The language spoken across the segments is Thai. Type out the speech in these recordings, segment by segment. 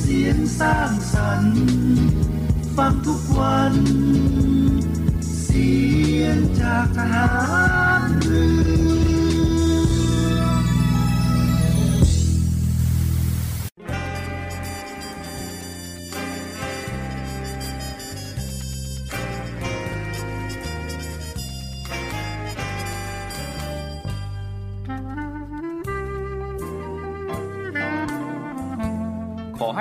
เสียงสร้างสรรค์ ฟังทุกวัน เสียงจากทหารเรือ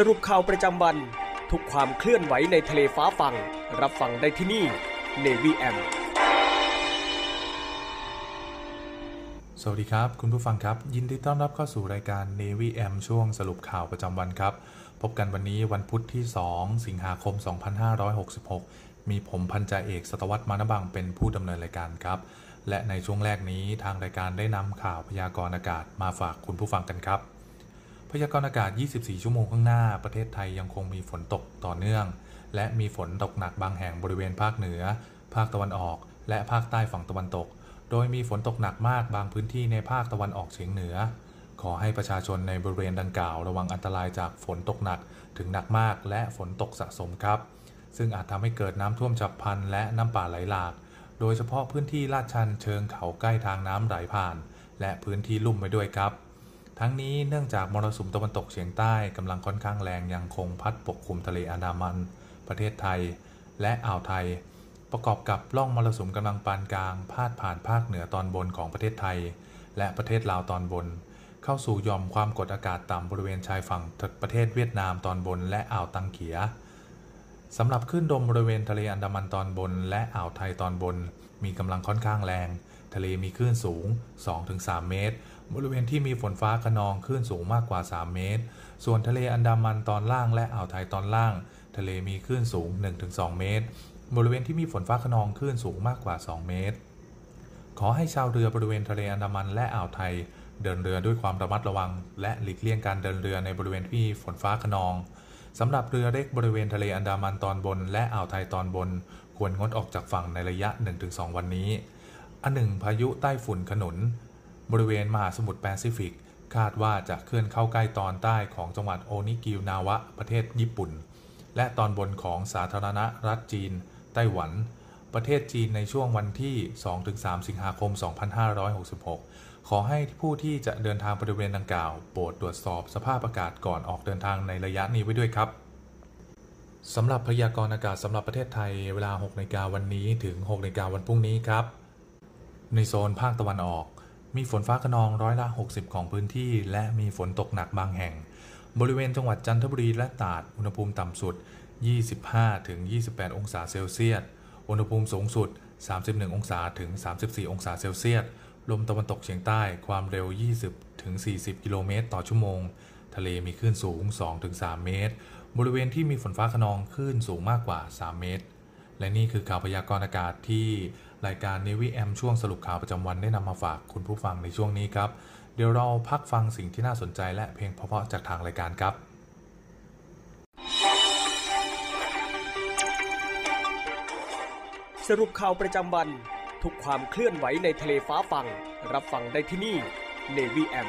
สรุปข่าวประจำวัน ทุกความเคลื่อนไหวในทะเลฟ้าฟัง รับฟังได้ที่นี่ Navy M สวัสดีครับ คุณผู้ฟังครับ ยินดีต้อนรับเข้าสู่รายการ Navy M ช่วงสรุปข่าวประจำวันครับ พบกันวันนี้วันพุธที่ 2 สิงหาคม 2566 มีผมพันจ่าเอกสตวัตมานบังเป็นผู้ดำเนินรายการครับ และในช่วงแรกนี้ทางรายการได้นำข่าวพยากรณ์อากาศมาฝากคุณผู้ฟังกันครับ พยากรณ์อากาศ 24 ชั่วโมงข้างหน้า ประเทศไทยยังคงมีฝนตกต่อเนื่อง และมีฝนตกหนักบางแห่งบริเวณภาคเหนือ ภาคตะวันออก และภาคใต้ฝั่งตะวันตก โดยมีฝนตกหนักมากบางพื้นที่ในภาคตะวันออกเฉียงเหนือ ขอให้ประชาชนในบริเวณดังกล่าวระวังอันตรายจากฝนตกหนักถึงหนักมากและฝนตกสะสมครับ ซึ่งอาจทำให้เกิดน้ำท่วมฉับพลันและน้ำป่าไหลหลาก โดยเฉพาะพื้นที่ลาดชันเชิงเขาใกล้ทางน้ำไหลผ่าน และพื้นที่ลุ่มไปด้วยครับ ทั้งนี้เนื่องจากมรสุมตะวันตกเฉียงใต้กำลังค่อนข้างแรงยังคงพัดปกคลุมทะเลอันดามัน ประเทศไทย และอ่าวไทย ประกอบกับร่องมรสุมกำลังปานกลาง พาดผ่านภาคเหนือตอนบนของประเทศไทย และประเทศลาวตอนบน เข้าสู่ยอมความกดอากาศต่ำบริเวณชายฝั่งประเทศเวียดนามตอนบน และอ่าวตังเกียสำหรับคลื่นลมบริเวณทะเลอันดามันตอนบน และอ่าวไทยตอนบน มีกำลังค่อนข้างแรง ทะเลมีคลื่นสูง 2-3 เมตร บริเวณที่มีฝนฟ้าขนองคลื่นสูงมากกว่า 3 เมตร ส่วนทะเลอันดามันตอนล่างและอ่าวไทยตอนล่าง ทะเลมีคลื่นสูง 1-2 เมตร บริเวณที่มีฝนฟ้าขนองคลื่นสูงมากกว่า 2 เมตร ขอให้ชาวเรือบริเวณทะเลอันดามันและอ่าวไทย เดินเรือด้วยความระมัดระวัง และหลีกเลี่ยงการเดินเรือในบริเวณที่มีฝนฟ้าคะนองสำหรับเรือเล็กบริเวณทะเลอันดามันตอนบน และอ่าวไทยตอนบน ควรงดออกจากฝั่งในระยะ 1-2 วันนี้อันหนึ่งพายุใต้ฝุ่นขนุน บริเวณมหาสมุทรแปซิฟิก คาดว่าจะเคลื่อนเข้าใกล้ตอนใต้ของจังหวัดโอนิกิวนาวะประเทศญี่ปุ่น และตอนบนของสาธารณรัฐจีน ไต้หวัน ประเทศจีนในช่วงวันที่ 2-3 สิงหาคม 2566 ขอให้ผู้ที่จะเดินทางบริเวณดังกล่าว โปรดตรวจสอบสภาพอากาศก่อนออกเดินทางในระยะนี้ไว้ด้วยครับสำหรับพยากรณ์อากาศสำหรับประเทศไทยเวลา6นาฬิกาวันนี้ถึง6นาฬิกาวันพรุ่งนี้ครับ ในโซนภาคตะวันออก มีฝนฟ้าขนองร้อยละ 60 ของพื้นที่ และมีฝนตกหนักบางแห่ง บริเวณจังหวัดจันทบุรีและตราดอุณหภูมิต่ำสุด 25-28 องศาเซลเซียส อุณหภูมิสูงสุด 31 องศาถึง 34 องศาเซลเซียส ลมตะวันตกเฉียงใต้ความเร็ว 20-40 กิโลเมตรต่อชั่วโมง ทะเลมีคลื่นสูง 2-3 เมตร บริเวณที่มีฝนฟ้าขนองคลื่นสูงมากกว่า 3 เมตร และนี่คือข่าวพยากรณ์อากาศที่ รายการนวิแอมช่วงสรุปข่าวประจำวันได้นำมาฝากคุณผู้ฟังในช่วงนี้ครับ เดี๋ยวเราพักฟังสิ่งที่น่าสนใจและเพลงเพราะๆจากทางรายการครับสรุปข่าวประจำวัน ทุกความเคลื่อนไหวในทะเลฟ้าฟัง รับฟังได้ที่นี่ Navy M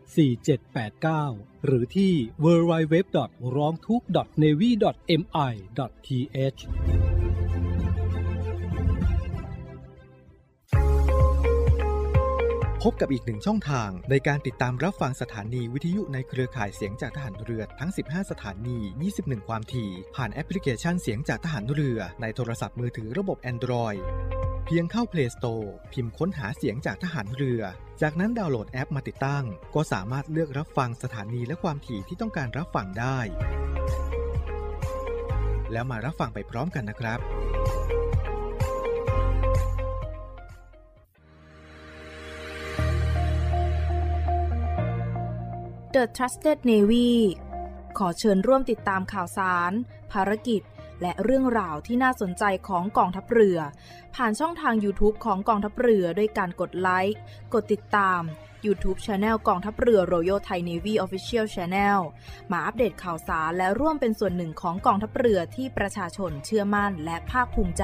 4789 หรือที่ w w w r o n g t u k n a v y m i t h พบกับอีกหนึ่งช่องทางในการติดตามรับฟังสถานีวิทยุในเครือข่ายเสียงจากทหารเรือทั้ง 15 สถานี 21 ความถี่ ผ่านแอปพลิเคชันเสียงจากทหารเรือในโทรศัพท์มือถือระบบ Android เพียงเข้า Play Store พิมพ์ค้นหาเสียงจากทหารเรือ จากนั้นดาวน์โหลดแอปมาติดตั้ง ก็สามารถเลือกรับฟังสถานีและความถี่ที่ต้องการรับฟังได้ แล้วมารับฟังไปพร้อมกันนะครับ The Trusted Navy ขอเชิญร่วมติดตามข่าวสาร ภารกิจ และเรื่องราวที่น่าสนใจของกองทัพเรือ ผ่านช่องทาง YouTube ของกองทัพเรือด้วยการกดไลค์ กดติดตาม YouTube Channel กองทัพเรือ Royal Thai Navy Official Channel มาอัปเดตข่าวสารและร่วมเป็นส่วนหนึ่งของกองทัพเรือที่ประชาชนเชื่อมั่นและภาคภูมิใจ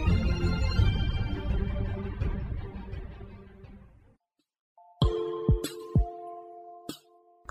4584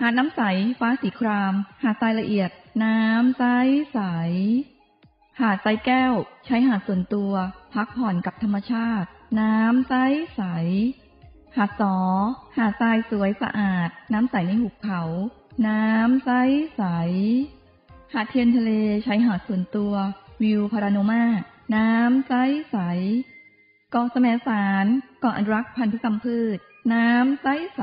หาดน้ำใส ฟ้าสีคราม หาดทรายละเอียด น้ำใสใส หาดทรายแก้ว ใช้หาดส่วนตัว พักผ่อนกับธรรมชาติ น้ำใสใส หาดสอ หาดทรายสวยสะอาด น้ำใสในหุบเขา น้ำใสใส หาดเทียนทะเล ใช้หาดส่วนตัว วิวพาราโนมา น้ำใสใสเกาะแสมสารเกาะอนุรักษ์พันธุกรรมพืช น้ำใสใส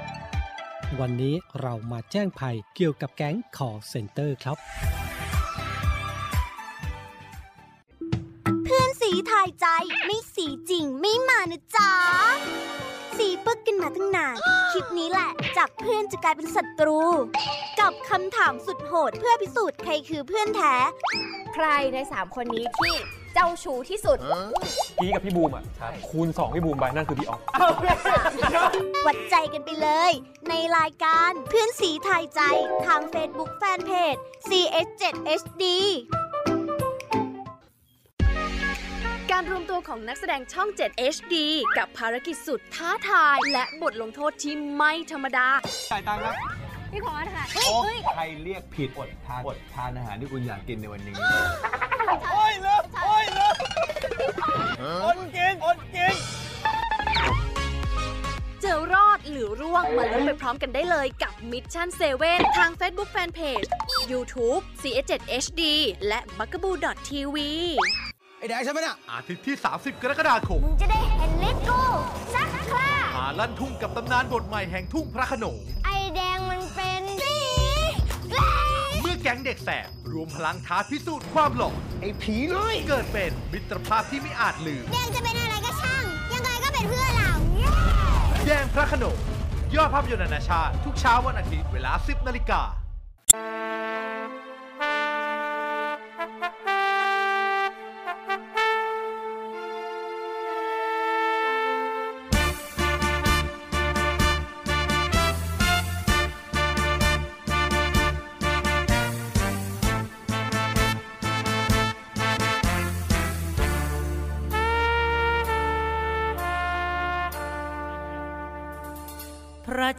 วันนี้เรามาแจ้งภัยเกี่ยวกับแก๊ง call center ครับ เพื่อนสีทายใจไม่สีจริงไม่มานะจ๊ะ สีปึกกันมาตั้งนาน คลิปนี้แหละ จากเพื่อนจะกลายเป็นศัตรู กับคำถามสุดโหดเพื่อพิสูจน์ใครคือเพื่อนแท้ ใครใน3คนนี้ที่ เจ้าชู้ที่สุด พี่กับพี่บูมอะคูณ 2 พี่บูมไปนั่นคือพี่ออฟวัดใจกันไปเลย ในรายการเพื่อนสีทายใจ ทาง Facebook Fanpage CS7HD การรวมตัวของนักแสดงช่อง 7 HD กับภารกิจสุดท้าทาย และบทลงโทษที่ไม่ธรรมดา จ่ายตังค์นะ พี่พอสค่ะโอ้ใครเรียกผิดอดทานอดทานอาหารที่คุณอยากกินในวันนี้ โอ้ยเลิกโอ้ยเลิกอดกินอดกินจะรอดหรือร่วงมาลุ้นไปพร้อมกันได้เลยกับ Mission 7 ทาง Facebook Fanpage YouTube CS7 HD และ b u g a b o o TV ไอ้แดงใช่ไหมเนี่ยอาทิตย์ที่ 30 กรกฎาคม มึงจะได้เห็นเล็กกูสักคราหาลั่นทุ่งกับตำนานบทใหม่แห่งทุ่งพระโขนงไอแดง แก๊งเด็กแสบรวมพลังท้าพิสูจน์ความหลอนไอ้ผีน้อยเกิดเป็นมิตรภาพที่ไม่อาจลืม แดงจะเป็นอะไรก็ช่าง ยังไงก็เป็นเพื่อนเรา แดงพระโขนงยอดภาพยนตร์นานาชาติทุกเช้าวันอาทิตย์เวลา 10นาฬิกา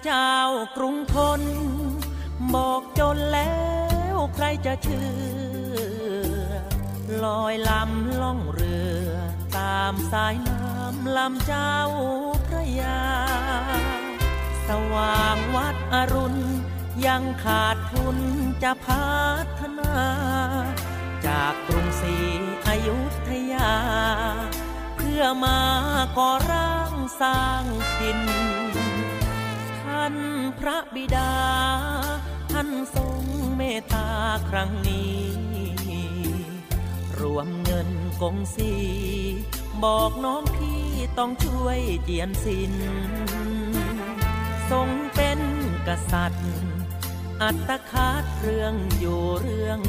เจ้ากรุงทน บอกจนแล้วใครจะเชื่อ ลอยลำล่องเรือ ตามสายน้ำลำเจ้าพระยา สว่างวัดอรุณ ยังขาดทุนจะพัฒนา จากกรุงศรีอยุธยา เพื่อมาก่อร่างสร้างถิ่นานพระบิดา ท่านทรงเมตตาครั้งนี้ รวมเงินกงสี บอกน้องพี่ต้องช่วยเจียนสิน ทรงเป็นกษัตริย์ อัตคาดเรื่องอยู่เรื่อง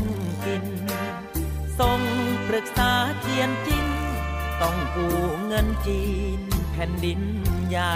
กิน ทรงปรึกษาเทียนจิน ต้องกู้เงินจีนแผ่นดินใหญ่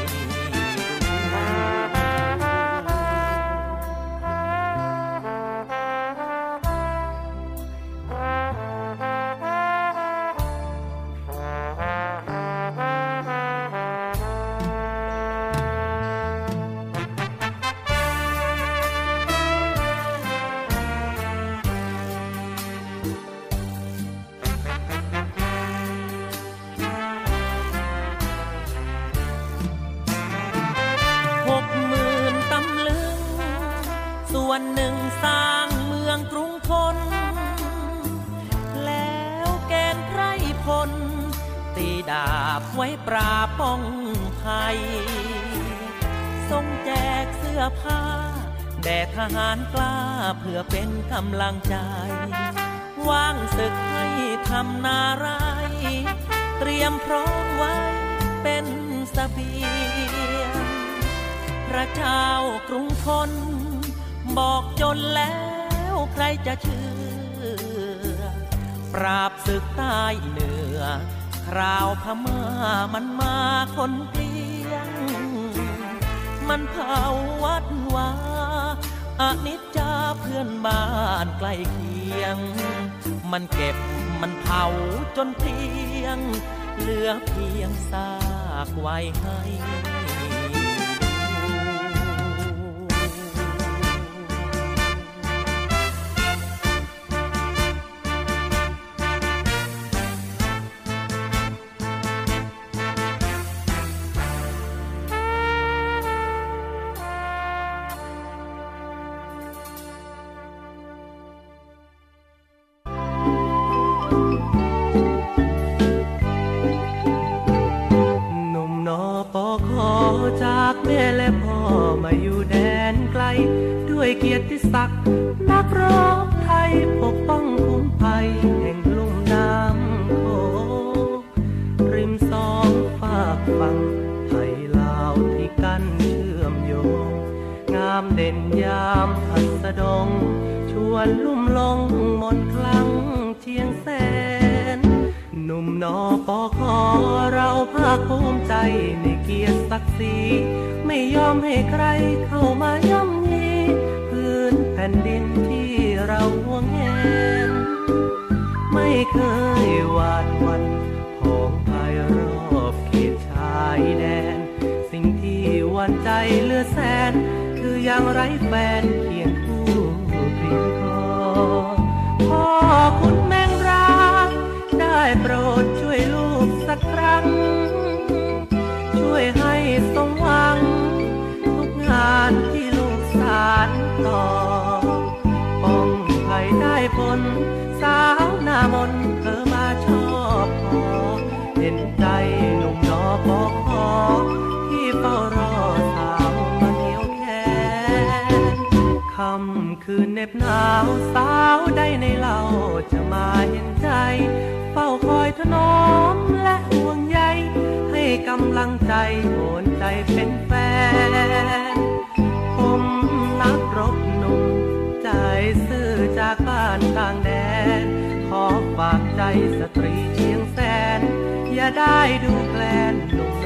ห วนหนึ่งสร้างเมืองกรุงทน แล้วแกนไพรพล ตีดาบไว้ปราป้องภัย ทรงแจกเสื้อผ้า แด่ทหารกล้าเพื่อเป็นกำลังใจ ว่างศึกให้ทำนาไร เตรียมพร้อมไว้เป็นสเสบียง พระเจ้ากรุงทน บอกจนแล้วใครจะเชื่อ ปราบศึกใต้เหนือ คราวพม่ามันมาคนเกลียง มันเผาวัดวาอนิจจาเพื่อนบ้านใกล้เคียง มันเก็บมันเผาจนเกลียง เหลือเพียงซากไว้ให้ามเด่นยามพัสดง ชวนลุ่มลงมนคลังเชียงแสน หนุ่มนอปอขอเราภาคภูมิใจในเกียรติศักดิ์ศรีไม่ยอมให้ใครเข้ามาย่ำยีพื้นแผ่นดินที่เราห่วงแหนไม่เคยหวาดหวันผองภายรอบเขตชายแดน สิ่งที่หวันใจเลือแสน ยังไรแฟนเคียงคู่เพียงพอพ่อคุณแมงรัก ได้โปรดช่วยลูกสักครั้ง ช่วยให้สมหวังานที่ลูกสารต่อป้องใครได้ผลสาวหน้ามน น็บหนาวสาวได้ในเล่าจะมาเห็นใจ เฝ้าคอยถนอมและห่วงใยให้กำลังใจโอนใจเป็นแฟน ผมนักรบหนุ่มใจซื่อจากบ้านต่างแดน ขอฝากใจสตรีเชียงแสน อย่าได้ดูแคลนหนุ่ม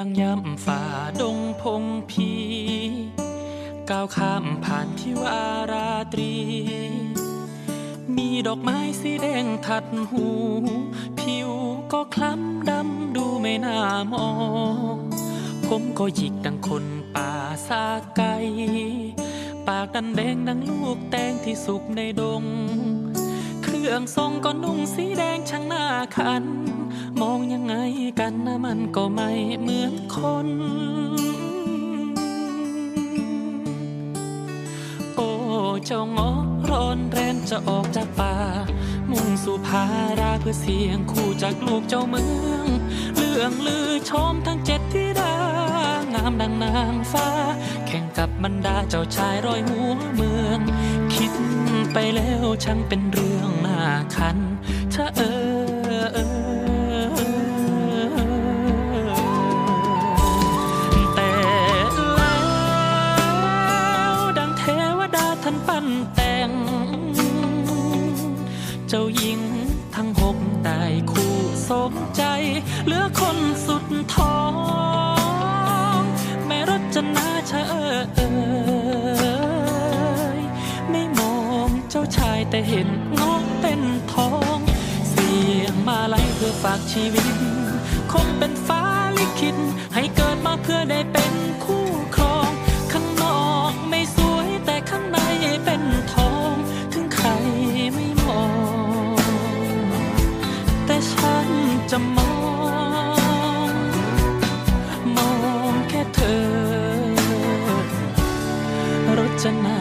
างย่ำฝ่าดงพงพีก้าวข้ามผ่านที่วาราตรี มีดอกไม้สีแดงทัดหู ผิวก็คล้ำดำดูไม่น่ามอง ผมก็หยิกดังคนป่าซาไก ปากดันแดงดังลูกแตงที่สุกในดง รื่องทรงก็นุ่งสีแดงช่างหน้าคัน มองยังไงกันนะมันก็ไม่เหมือนคน โอ้เจ้างาะร้อนแรนจะออกจากป่า มุ่งสู่พาราเพื่อเสียงคู่จากลูกเจ้าเมือง เรื่องลือชมทั้งเจ็ดที่ดางามดังนางฟ้า แข่งกับบรรดาเจ้าชายร้อยหัวเมือง คิดไปแล้วช่างเป็นเรื่อง คันถ้าเออเออแต่แล้วดังเทวดาท่านปั้นแต่ง เจ้าหญิงทั้งหกได้คู่สมใจเหลือคนสุดท้องแม่รจนาชะเออเอยไม่มองเจ้าชายแต่เห็น พื่อฝากชีวิต คงเป็นฟ้าลิขิตให้เกิดมาเพื่อได้เป็นคู่ครอง ข้างนอกไม่สวยแต่ข้างในเป็นทอง ถึงใครไม่มอง แต่ฉันจะมอง มองแค่เธอรจนา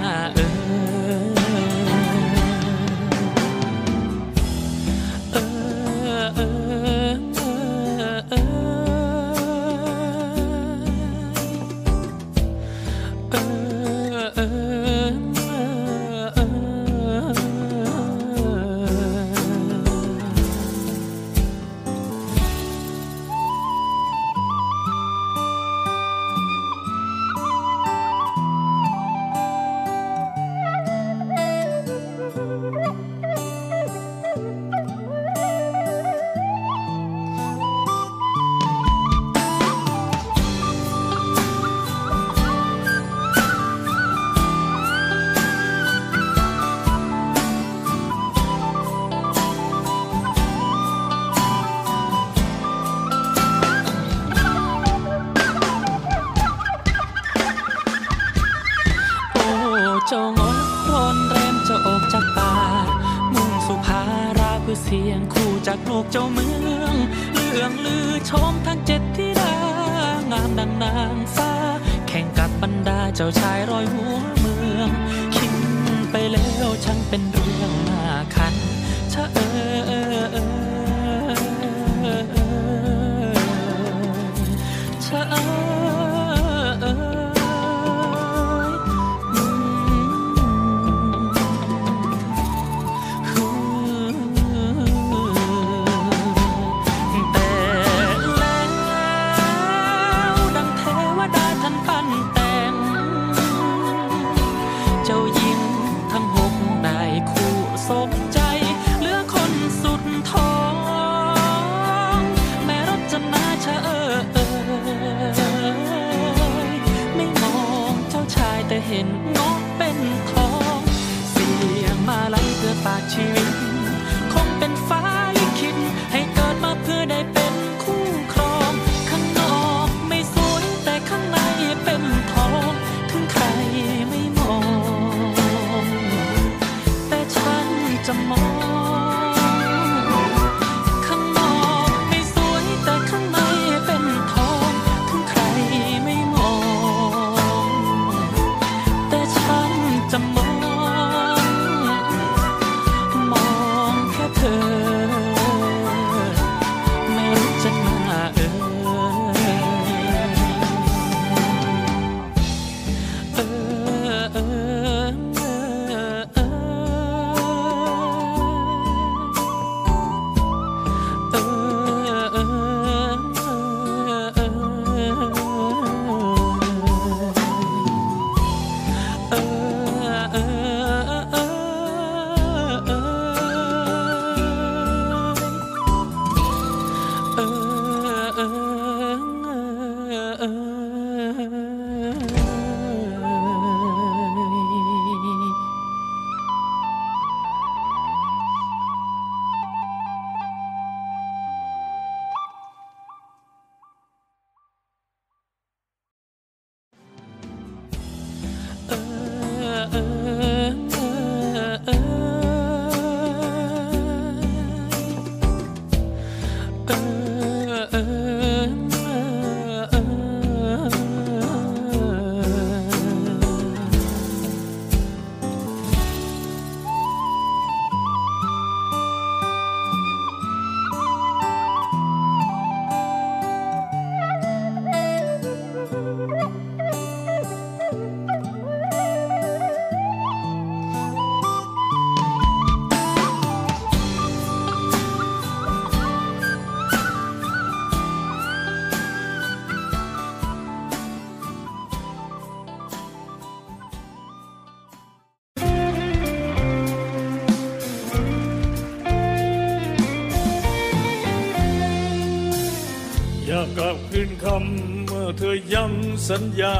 อย้ำสัญญา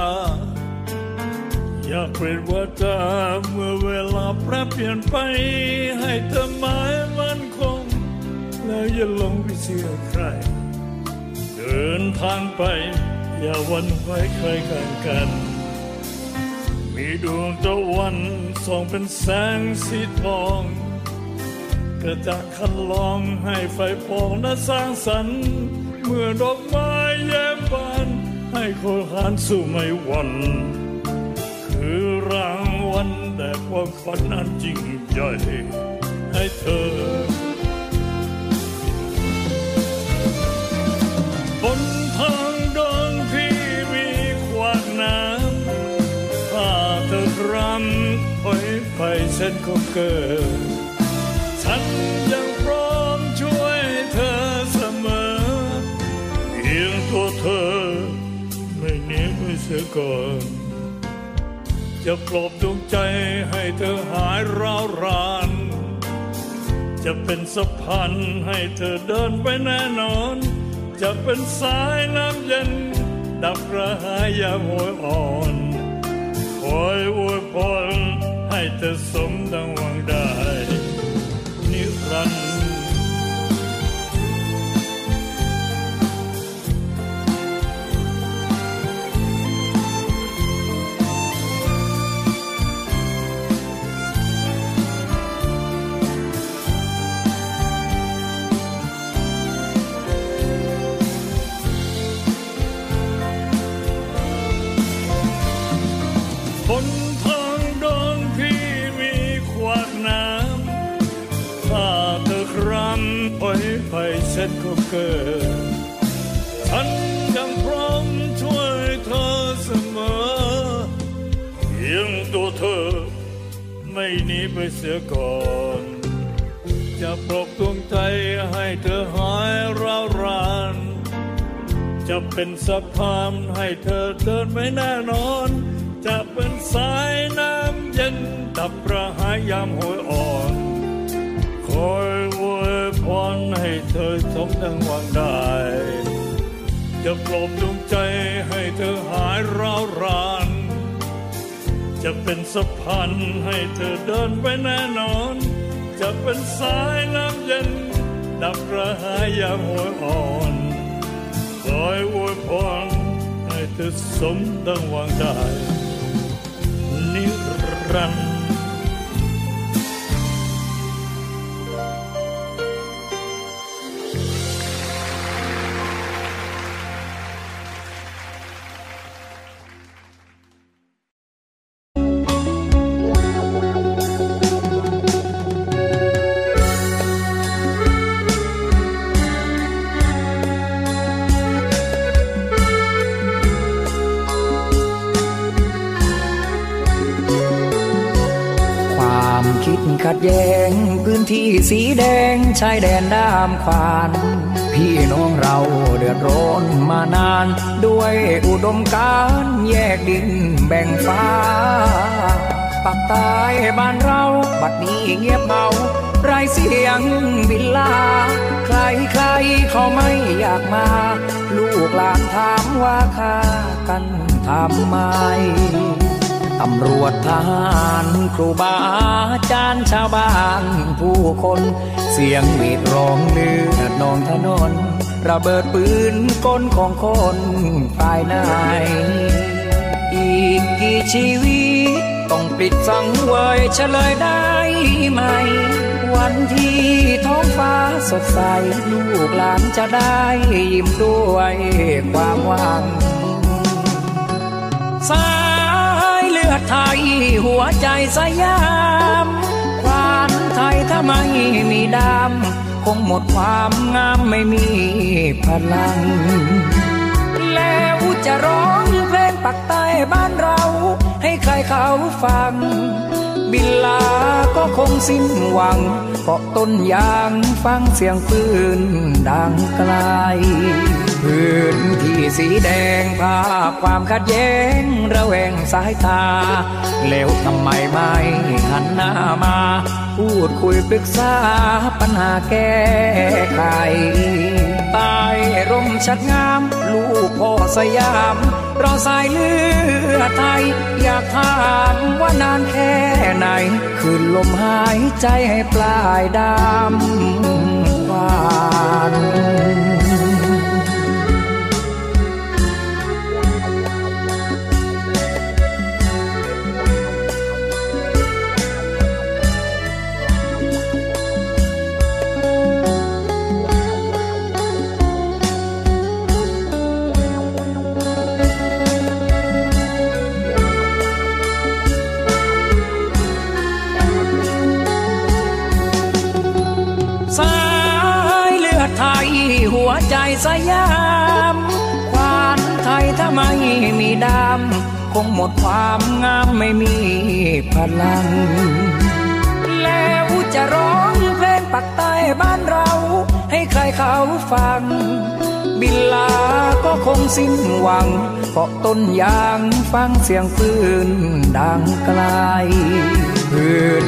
อยากเปลี่ยนว่าจาเมื่อเวลาแปรเปลี่ยนไป ให้เธอหมายมันคง แล้วอย่าลงไปเชื่อใคร เดินทางไป อย่าวันไหวใครกันกัน มีดวงตะวันส่องเป็นแสงสีทองกระจากคันลองให้ไฟปองและสร้างสรรค์ เมื่อดอกไม้แย้มบ ให้คนหานสู่ไม่หวันคือรางวัลแต่ความฝันอันจริงใหญ่ให้เธอ บนทางเดินที่มีขวากน้ำถ้าเธอรำถอยไปเส้นก็เกิดฉันยัง สียก่อนจะปลอบดวงใจให้เธอหายร้าวราน จะเป็นสะพานให้เธอเดินไปแน่นอน จะเป็นสายน้ำเย็น ดับกระหายยามโหยอ่อน คอยอวยพรให้เธอสมดังหวัง ไปฉันก็เกิดฉันยังพร้อมช่วยเธอเสมอเพียงตัวเธอ ไม่หนีไปเสียก่อน จะปลอบดวงใจให้เธอหายร้าวราน จะเป็นสะพานให้เธอเดินไม่แน่นอน จะเป็นสายน้ำเย็นดับกระหายยามหวยอ่อน อยอวยพรให้เธอสมดังหวังได้ จะปลอบดวงใจให้เธอหายร้าวราน จะเป็นสะพานให้เธอเดินไปแน่นอน จะเป็นสายน้ำเย็น ดับกระหายยามหวยอ่อนคอยอวยพรให้เธอสมดังหวังได้ นิรันดร์ สีแดงชายแดนด้ามขวาน พี่น้องเราเดือดร้อนมานาน ด้วยอุดมการแยกดินแบ่งฟ้าปักใต้บ้านเรา บัดนี้เงียบเมาไรเสียงบินลา ใครใครเขาไม่อยากมา ลูกหลานถามว่าค่ากันทำไม ตำรวจทหารครูบาอาจารย์ชาวบ้านผู้คน เสียงหวีดร้องเลือดนองถนน ระเบิดปืนก้นของคนภายใน อีกกี่ชีวิตต้องปิดสังเวยเฉลยได้ไหม วันที่ท้องฟ้าสดใส ลูกหลานจะได้ยิ้มด้วยความหวังสา ทยหัวใจสยาม ควานไทยถ้าไม่มีดำคงหมดความงามไม่มีพลัง จะร้องเพลงปักใต้บ้านเรา ให้ใครเขาฟัง บินลาก็คงสิ้นหวังเกาะต้นยางฟังเสียงปืนดังไกลพื้นที่สีแดงภาพความขัดแย้งระแวงสายตา แล้วทำไมไม่หันหน้ามา พูดคุยปรึกษาปัญหาแก้ไข ใต้ร่มชัดงาม ลูกพ่อสยามรอสายเลือดไทย อยากถามว่านานแค่ไหน คืนลมหายใจให้ปลายดำหวาน หัวใจสยามควานไทยถ้าไม่มีดำคงหมดความงามไม่มีพลัง แล้วจะร้องเพลงปักใต้บ้านเรา ให้ใครเขาฟัง บินลาก็คงสิ้นหวังเกาะต้นยางฟังเสียงปืนดังไกลพื้น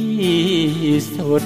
สุด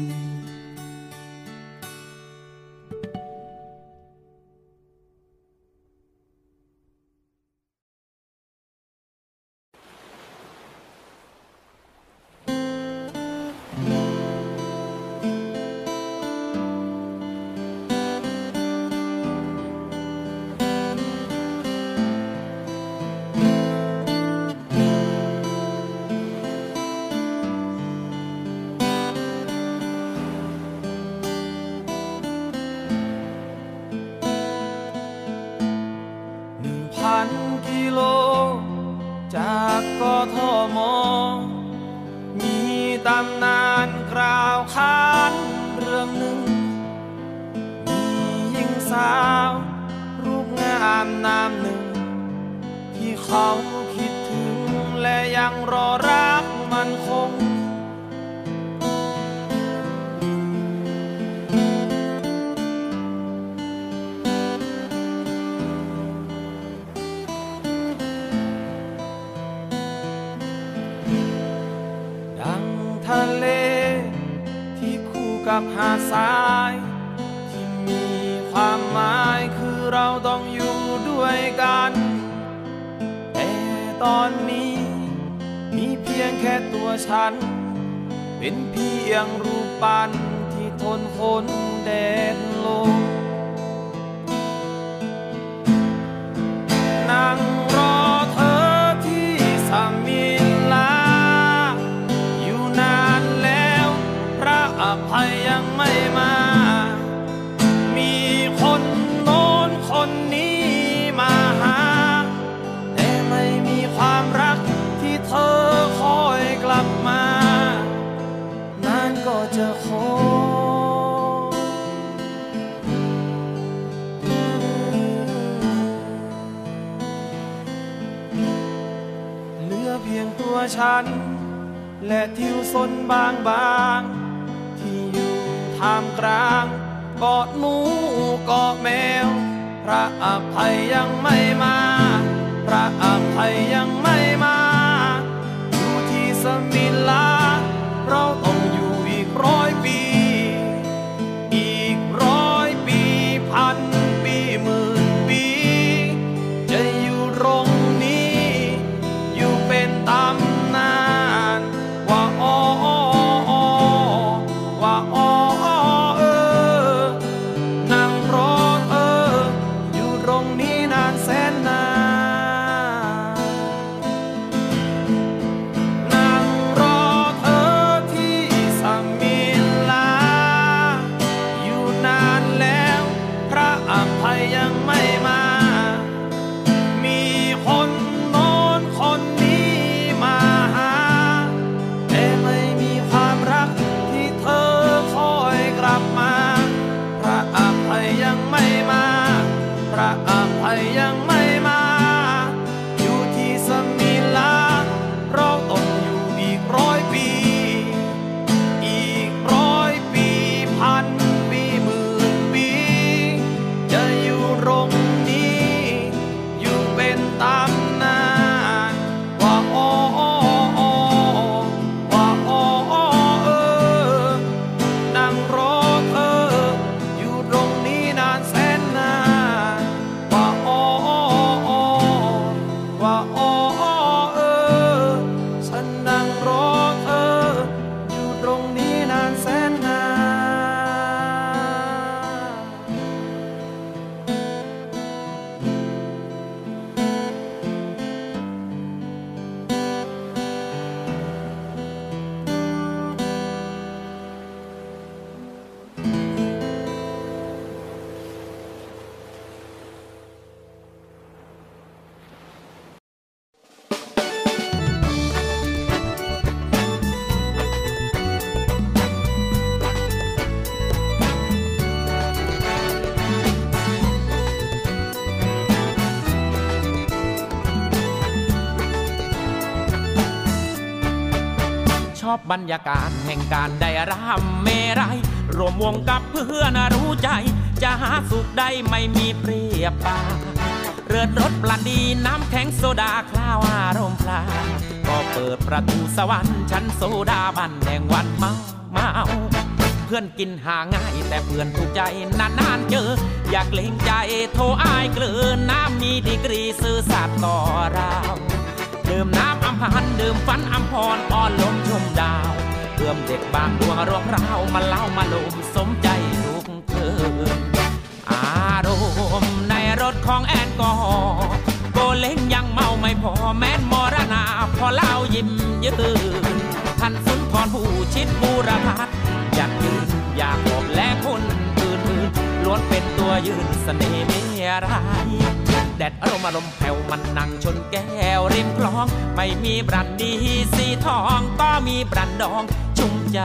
ฉัน และทิวสนบางบาง ที่อยู่ท่ามกลางเกาะหนูเกาะแมว พระอภัยยังไม่มา พระอภัยยัง บรรยากาศแห่งการได้รำเมรัยรวมวงกับเพื่อนรู้ใจ จะหาสุขได้ไม่มีเปรียบปาเรือดรถปลันดีน้ำแข็งโซดาคล้าวอารมณ์พลาก็เปิดประตูสวรรค์ชั้นโซดาบันแห่งวันเมาเมาเพื่อนกินหาง่าย แต่เพื่อนถูกใจนานๆเจอ อยากเล่งใจโทรอายเกลือน้ำมีดีกรีซื่อสัตย์ต่อเราดื่มน้ำ พันธ์ดื่มฝันอัมพรอ่อนลมชมดาวเพื่อมเด็กบางดวงรวงเรามาเล่ามาลมสมใจลูกเธออารมณ์ในรถของแอนกอฮอล์โกเล้งยังเมาไม่พอแม้นมรณาพอเล่ายิ้มยืนท่านสุนทรผู้ชิดบูรพัฒอยากยืนอยากบอกและคนอื่นๆล้วนเป็นตัวยืนเสน่ห์เมียราย แดดอารมณ์อารมณ์แผ่วมันนั่งชนแก้วริมคลอง ไม่มีบรันดีสีทองก็มีบรันดองชุ่มใจ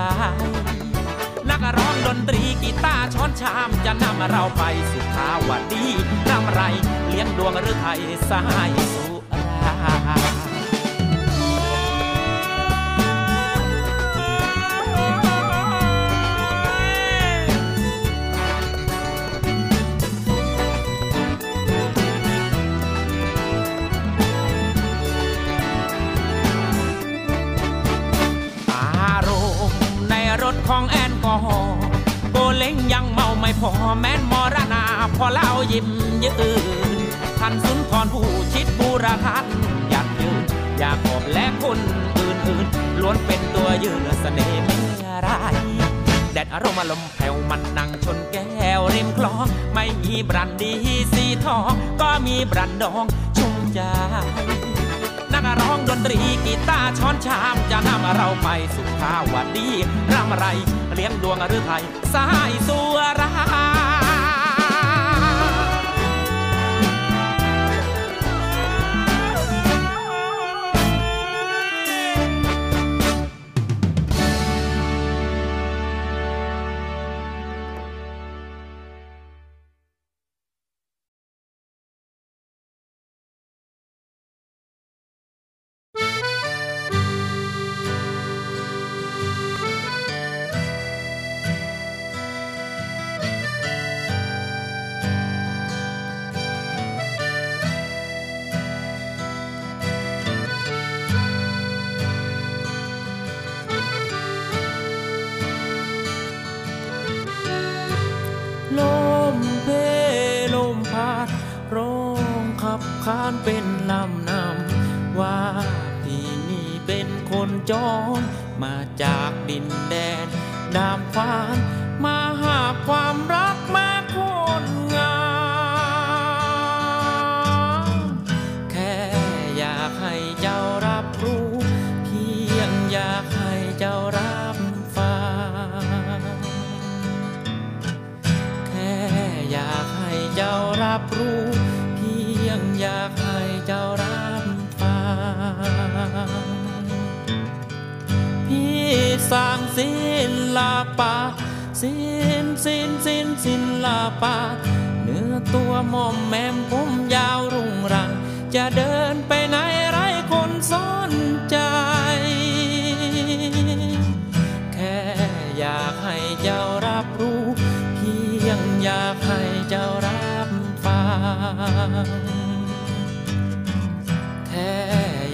นักร้องดนตรีกีตาร์ช้อนชามจะนำเราไปสุขาวดีนำไร เลี้ยงดวงหรือไทยสายสุรา พอแม้นมรณาพอเล่ายิ้มยืนท่านสุนทรผู้ชิดบูรพันยัดยืนอยากอบและคนอื่นๆล้วนเป็นตัวยืนเสน่ห์ไม่ไรแดดอารมณ์อารมแผ่วมันนั่งชนแก้วริมคลอง ไม่มีบรันดีสีทอง ก็มีบรันดองชุ่มใจ ร้องดนตรีกีตาร์ช้อนชามจะนำเราไปสุขาวดีร่ำไร เลี้ยงดวงหรือไทยสายสัวรา จร มาจากดินแดนนามฟ้าน ลปะเนื้อตัวมอมแมมผมยาวรุ่งรัง จะเดินไปไหนไรคนสนใจ แค่อยากให้เจ้ารับรู้ เพียงอยากให้เจ้ารับฟัง แค่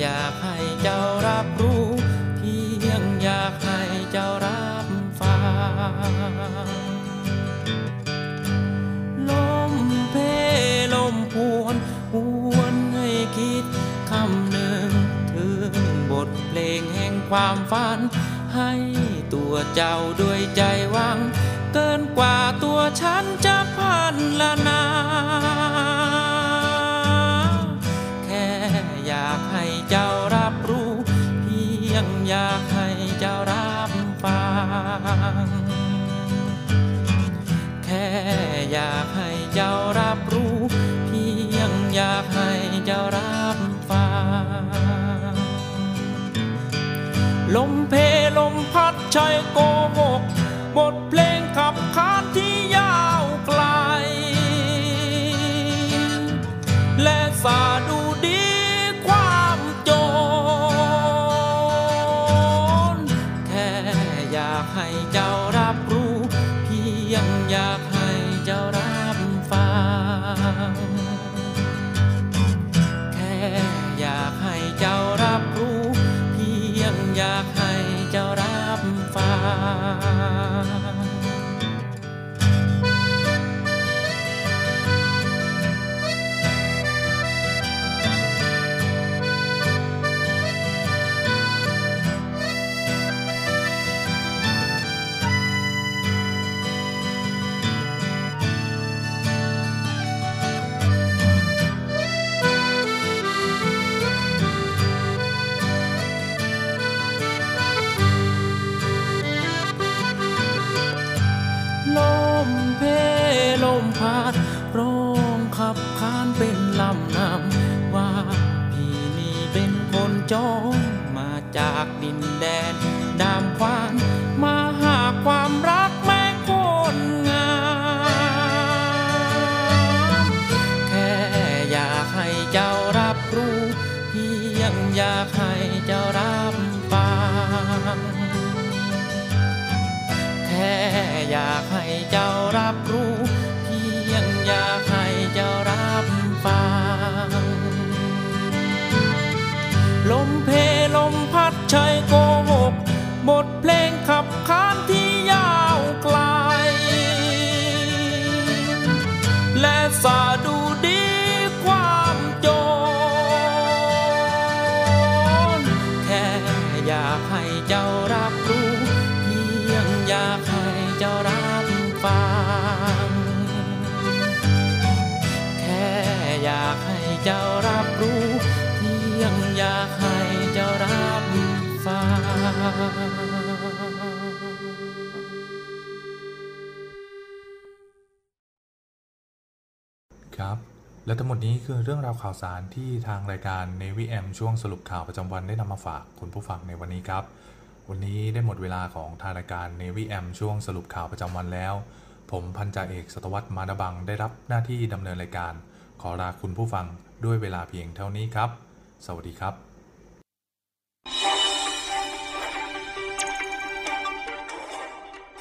อยากให้เจ้ารับ ความฝัน ให้ตัวเจ้าด้วยใจหวัง เกินกว่าตัวฉันจะพันละนา แค่อยากให้เจ้า ให้เจ้ารับฟัง แค่อยากให้เจ้ารับรู้เพียงอยากให้เจ้ารับฟัง ลมเพลมพัดชายโกหกบทเพลงขับขาน ครับ และทั้งหมดนี้คือเรื่องราวข่าวสารที่ทางรายการ Navy M ช่วงสรุปข่าวประจำวันได้นำมาฝากคุณผู้ฟังในวันนี้ครับ วันนี้ได้หมดเวลาของทางรายการ Navy M ช่วงสรุปข่าวประจำวันแล้ว ผมพันจ่าเอกสตวัตมานบังได้รับหน้าที่ดำเนินรายการ ขอลาคุณผู้ฟังด้วยเวลาเพียงเท่านี้ครับ สวัสดีครับ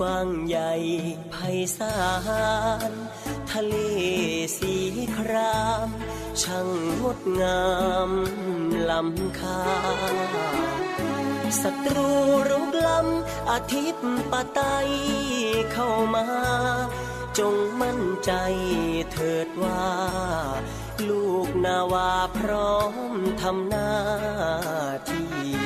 กว้างใหญ่ไพศาลทะเลสีคราม ช่างงดงามลำคาศัตรูรุกล้ำอาทิตย์ปะไตเข้ามา จงมั่นใจเถิดว่า ลูกนาวาพร้อมทำหน้าที่